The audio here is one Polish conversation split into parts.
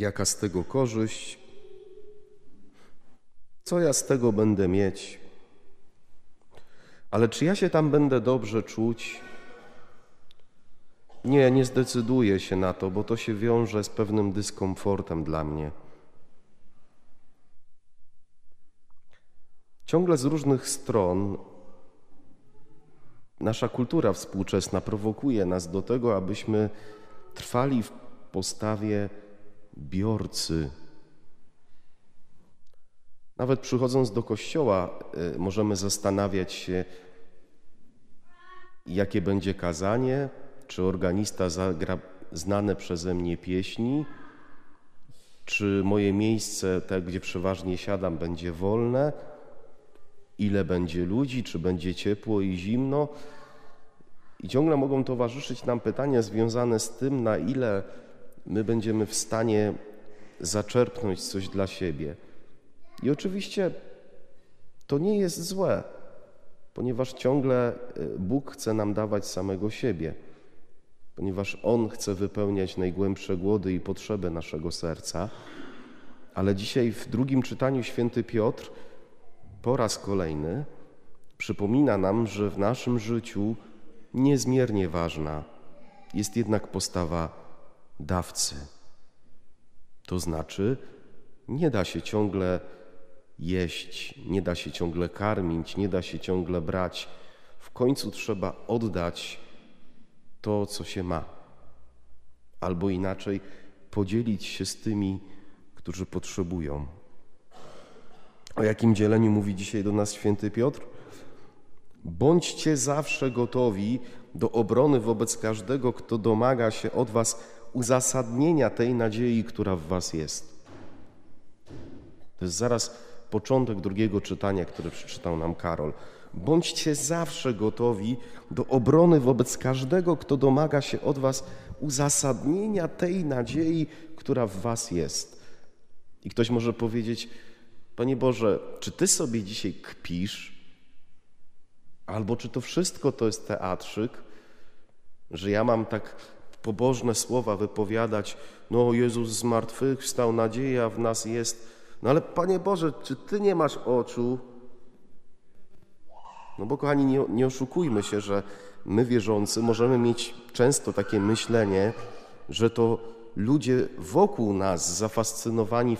Jaka z tego korzyść? Co ja z tego będę mieć? Ale czy ja się tam będę dobrze czuć? Nie, nie zdecyduję się na to, bo to się wiąże z pewnym dyskomfortem dla mnie. Ciągle z różnych stron nasza kultura współczesna prowokuje nas do tego, abyśmy trwali w postawie biorcy. Nawet przychodząc do kościoła, y, możemy zastanawiać się, jakie będzie kazanie, czy organista zagra znane przeze mnie pieśni, czy moje miejsce, te, gdzie przeważnie siadam, będzie wolne, ile będzie ludzi, czy będzie ciepło i zimno. I ciągle mogą towarzyszyć nam pytania związane z tym, na ile my będziemy w stanie zaczerpnąć coś dla siebie. I oczywiście to nie jest złe, ponieważ ciągle y, Bóg chce nam dawać samego siebie, ponieważ On chce wypełniać najgłębsze głody i potrzeby naszego serca. Ale dzisiaj w drugim czytaniu święty Piotr po raz kolejny przypomina nam, że w naszym życiu niezmiernie ważna jest jednak postawa dawcy. To znaczy, nie da się ciągle jeść, nie da się ciągle karmić, nie da się ciągle brać. W końcu trzeba oddać to, co się ma. Albo inaczej, podzielić się z tymi, którzy potrzebują. O jakim dzieleniu mówi dzisiaj do nas święty Piotr? Bądźcie zawsze gotowi do obrony wobec każdego, kto domaga się od Was uzasadnienia tej nadziei, która w Was jest. To jest zaraz początek drugiego czytania, które przeczytał nam Karol. Bądźcie zawsze gotowi do obrony wobec każdego, kto domaga się od Was uzasadnienia tej nadziei, która w Was jest. I ktoś może powiedzieć, Panie Boże, czy Ty sobie dzisiaj kpisz? Albo czy to wszystko to jest teatrzyk, że ja mam tak pobożne słowa wypowiadać, no Jezus z martwych wstał, nadzieja w nas jest. No ale Panie Boże, czy Ty nie masz oczu? No bo kochani, nie, nie oszukujmy się, że my wierzący możemy mieć często takie myślenie, że to ludzie wokół nas, zafascynowani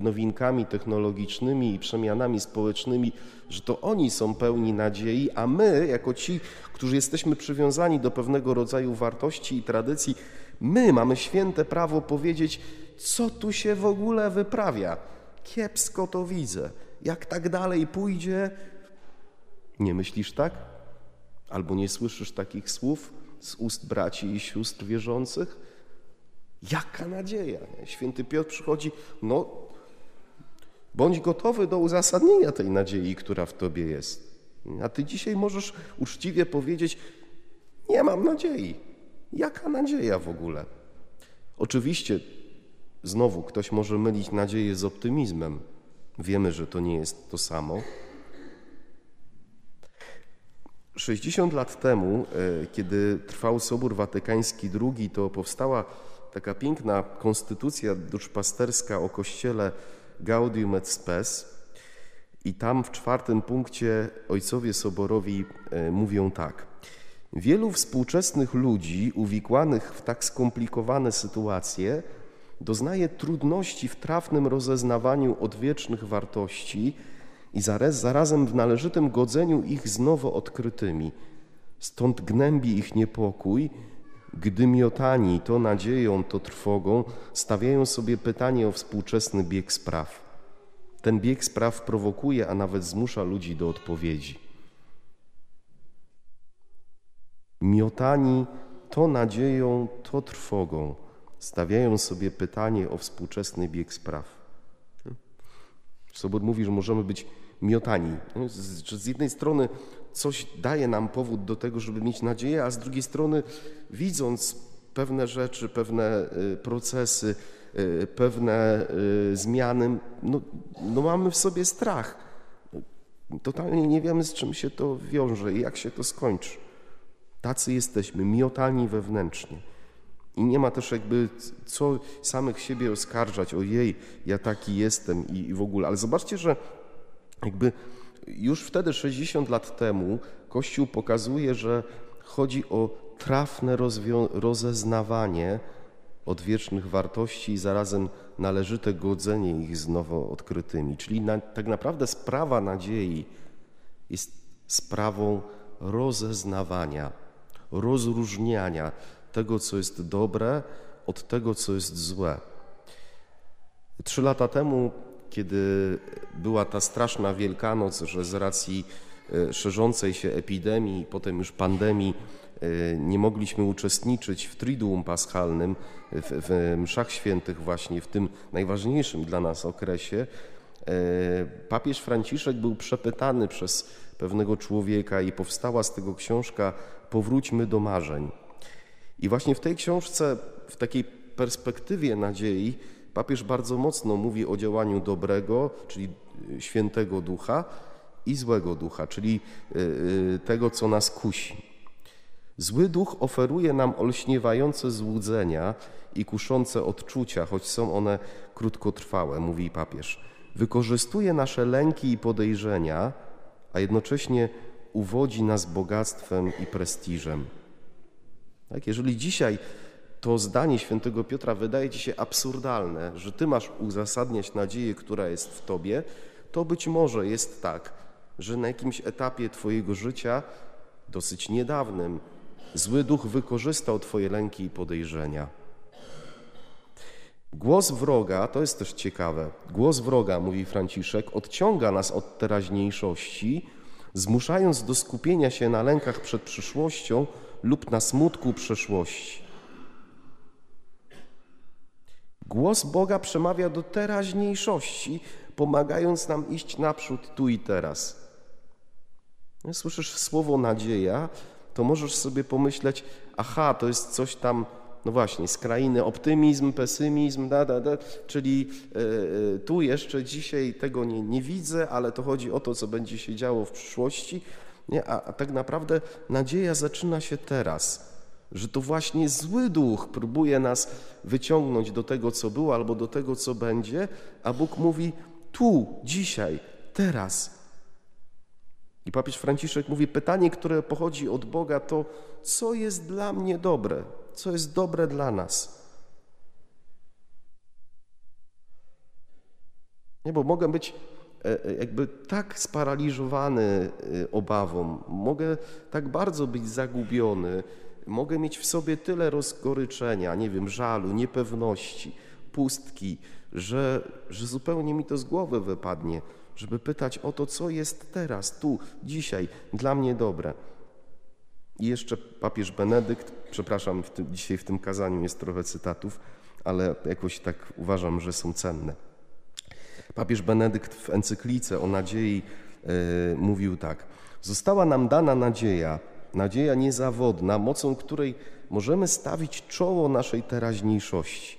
nowinkami technologicznymi i przemianami społecznymi, że to oni są pełni nadziei, a my, jako ci, którzy jesteśmy przywiązani do pewnego rodzaju wartości i tradycji, my mamy święte prawo powiedzieć, co tu się w ogóle wyprawia. Kiepsko to widzę. Jak tak dalej pójdzie, nie myślisz tak? Albo nie słyszysz takich słów z ust braci i sióstr wierzących? Jaka nadzieja! Święty Piotr przychodzi, no bądź gotowy do uzasadnienia tej nadziei, która w tobie jest. A ty dzisiaj możesz uczciwie powiedzieć, nie mam nadziei. Jaka nadzieja w ogóle? Oczywiście, znowu, ktoś może mylić nadzieję z optymizmem. Wiemy, że to nie jest to samo. 60 lat temu, e, kiedy trwał Sobór Watykański II, to powstała taka piękna konstytucja duszpasterska o kościele Gaudium et Spes. I tam w czwartym punkcie ojcowie soborowi e, mówią tak. Wielu współczesnych ludzi uwikłanych w tak skomplikowane sytuacje doznaje trudności w trafnym rozeznawaniu odwiecznych wartości i zarazem w należytym godzeniu ich z nowo odkrytymi. Stąd gnębi ich niepokój gdy miotani to nadzieją, to trwogą, stawiają sobie pytanie o współczesny bieg spraw. Ten bieg spraw prowokuje, a nawet zmusza ludzi do odpowiedzi. Miotani to nadzieją, to trwogą, stawiają sobie pytanie o współczesny bieg spraw. Sobot mówi, że możemy być miotani. Że z jednej strony coś daje nam powód do tego, żeby mieć nadzieję, a z drugiej strony widząc pewne rzeczy, pewne y, procesy, y, pewne y, zmiany, no, no mamy w sobie strach. Totalnie nie wiemy, z czym się to wiąże i jak się to skończy. Tacy jesteśmy, miotani wewnętrznie. I nie ma też jakby co samych siebie oskarżać, ojej, ja taki jestem i, i w ogóle. Ale zobaczcie, że jakby już wtedy, 60 lat temu, Kościół pokazuje, że chodzi o trafne rozeznawanie odwiecznych wartości i zarazem należyte godzenie ich z nowo odkrytymi. Czyli na, tak naprawdę sprawa nadziei jest sprawą rozeznawania, rozróżniania tego, co jest dobre, od tego, co jest złe. Trzy lata temu, kiedy była ta straszna Wielkanoc, że z racji e, szerzącej się epidemii, potem już pandemii, e, nie mogliśmy uczestniczyć w Triduum Paschalnym, w, w mszach świętych właśnie, w tym najważniejszym dla nas okresie, e, papież Franciszek był przepytany przez pewnego człowieka i powstała z tego książka Powróćmy do marzeń. I właśnie w tej książce, w takiej perspektywie nadziei, papież bardzo mocno mówi o działaniu dobrego, czyli y, świętego ducha, i złego ducha, czyli y, y, tego, co nas kusi. Zły duch oferuje nam olśniewające złudzenia i kuszące odczucia, choć są one krótkotrwałe, mówi papież. Wykorzystuje nasze lęki i podejrzenia, a jednocześnie uwodzi nas bogactwem i prestiżem. Tak? Jeżeli dzisiaj to zdanie świętego Piotra wydaje ci się absurdalne, że ty masz uzasadniać nadzieję, która jest w tobie, to być może jest tak, że na jakimś etapie twojego życia, dosyć niedawnym, zły duch wykorzystał twoje lęki i podejrzenia. Głos wroga, to jest też ciekawe, głos wroga, mówi Franciszek, odciąga nas od teraźniejszości, zmuszając do skupienia się na lękach przed przyszłością lub na smutku przeszłości. Głos Boga przemawia do teraźniejszości, pomagając nam iść naprzód tu i teraz. Słyszysz słowo nadzieja, to możesz sobie pomyśleć, aha, to jest coś tam, no właśnie, z krainy optymizm, pesymizm, da, da, da, czyli y, tu jeszcze dzisiaj tego nie, nie widzę, ale to chodzi o to, co będzie się działo w przyszłości. Nie? A, a tak naprawdę nadzieja zaczyna się teraz, że to właśnie zły duch próbuje nas wyciągnąć do tego, co było, albo do tego, co będzie, a Bóg mówi tu, dzisiaj, teraz. I papież Franciszek mówi: Pytanie, które pochodzi od Boga, to co jest dla mnie dobre, co jest dobre dla nas. Nie, bo mogę być E, e, jakby tak sparaliżowany e, obawą, mogę tak bardzo być zagubiony, mogę mieć w sobie tyle rozgoryczenia, nie wiem, żalu, niepewności, pustki, że, że zupełnie mi to z głowy wypadnie, żeby pytać o to, co jest teraz, tu, dzisiaj, dla mnie dobre. I jeszcze papież Benedykt, przepraszam, w tym, dzisiaj w tym kazaniu jest trochę cytatów, ale jakoś tak uważam, że są cenne. Papież Benedykt w encyklice o nadziei yy, mówił tak: Została nam dana nadzieja, nadzieja niezawodna, mocą której możemy stawić czoło naszej teraźniejszości.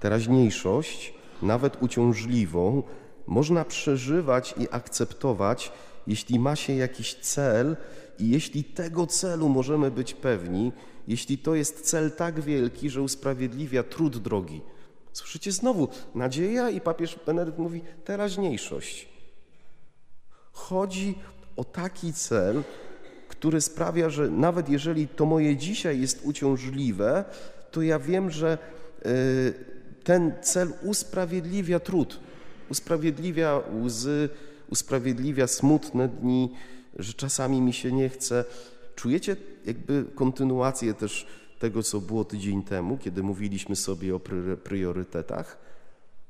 Teraźniejszość, nawet uciążliwą, można przeżywać i akceptować, jeśli ma się jakiś cel i jeśli tego celu możemy być pewni, jeśli to jest cel tak wielki, że usprawiedliwia trud drogi. Słyszycie znowu nadzieja i papież Benedykt mówi teraźniejszość. Chodzi o taki cel, który sprawia, że nawet jeżeli to moje dzisiaj jest uciążliwe, to ja wiem, że y, ten cel usprawiedliwia trud, usprawiedliwia łzy, usprawiedliwia smutne dni, że czasami mi się nie chce. Czujecie jakby kontynuację też tego, co było tydzień temu, kiedy mówiliśmy sobie o priorytetach.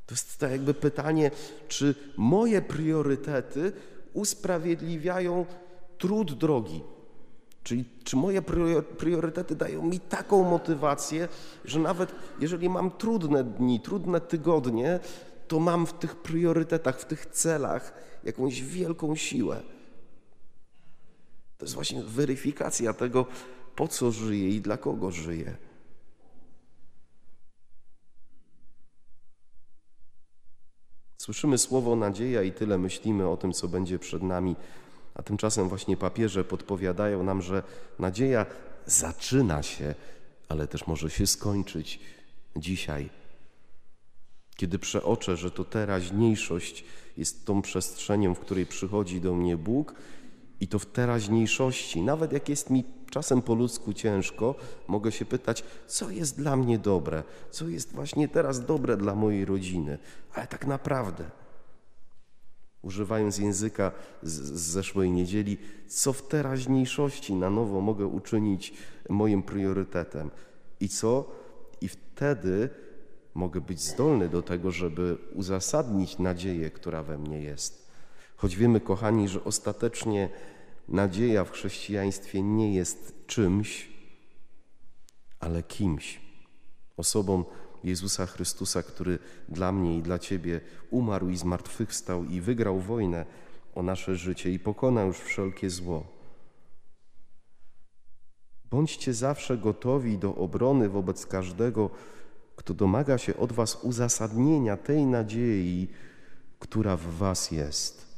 To jest tak jakby pytanie, czy moje priorytety usprawiedliwiają trud drogi. Czyli czy moje priorytety dają mi taką motywację, że nawet jeżeli mam trudne dni, trudne tygodnie, to mam w tych priorytetach, w tych celach jakąś wielką siłę. To jest właśnie weryfikacja tego, po co żyje i dla kogo żyje. Słyszymy słowo nadzieja i tyle myślimy o tym, co będzie przed nami, a tymczasem właśnie papieże podpowiadają nam, że nadzieja zaczyna się, ale też może się skończyć dzisiaj. Kiedy przeoczę, że to teraźniejszość jest tą przestrzenią, w której przychodzi do mnie Bóg, i to w teraźniejszości, nawet jak jest mi czasem po ludzku ciężko, mogę się pytać, co jest dla mnie dobre, co jest właśnie teraz dobre dla mojej rodziny, ale tak naprawdę, używając języka z, z zeszłej niedzieli, co w teraźniejszości na nowo mogę uczynić moim priorytetem i co, i wtedy mogę być zdolny do tego, żeby uzasadnić nadzieję, która we mnie jest. Choć wiemy, kochani, że ostatecznie nadzieja w chrześcijaństwie nie jest czymś, ale kimś. Osobą Jezusa Chrystusa, który dla mnie i dla Ciebie umarł i zmartwychwstał i wygrał wojnę o nasze życie i pokonał już wszelkie zło. Bądźcie zawsze gotowi do obrony wobec każdego, kto domaga się od Was uzasadnienia tej nadziei, która w Was jest.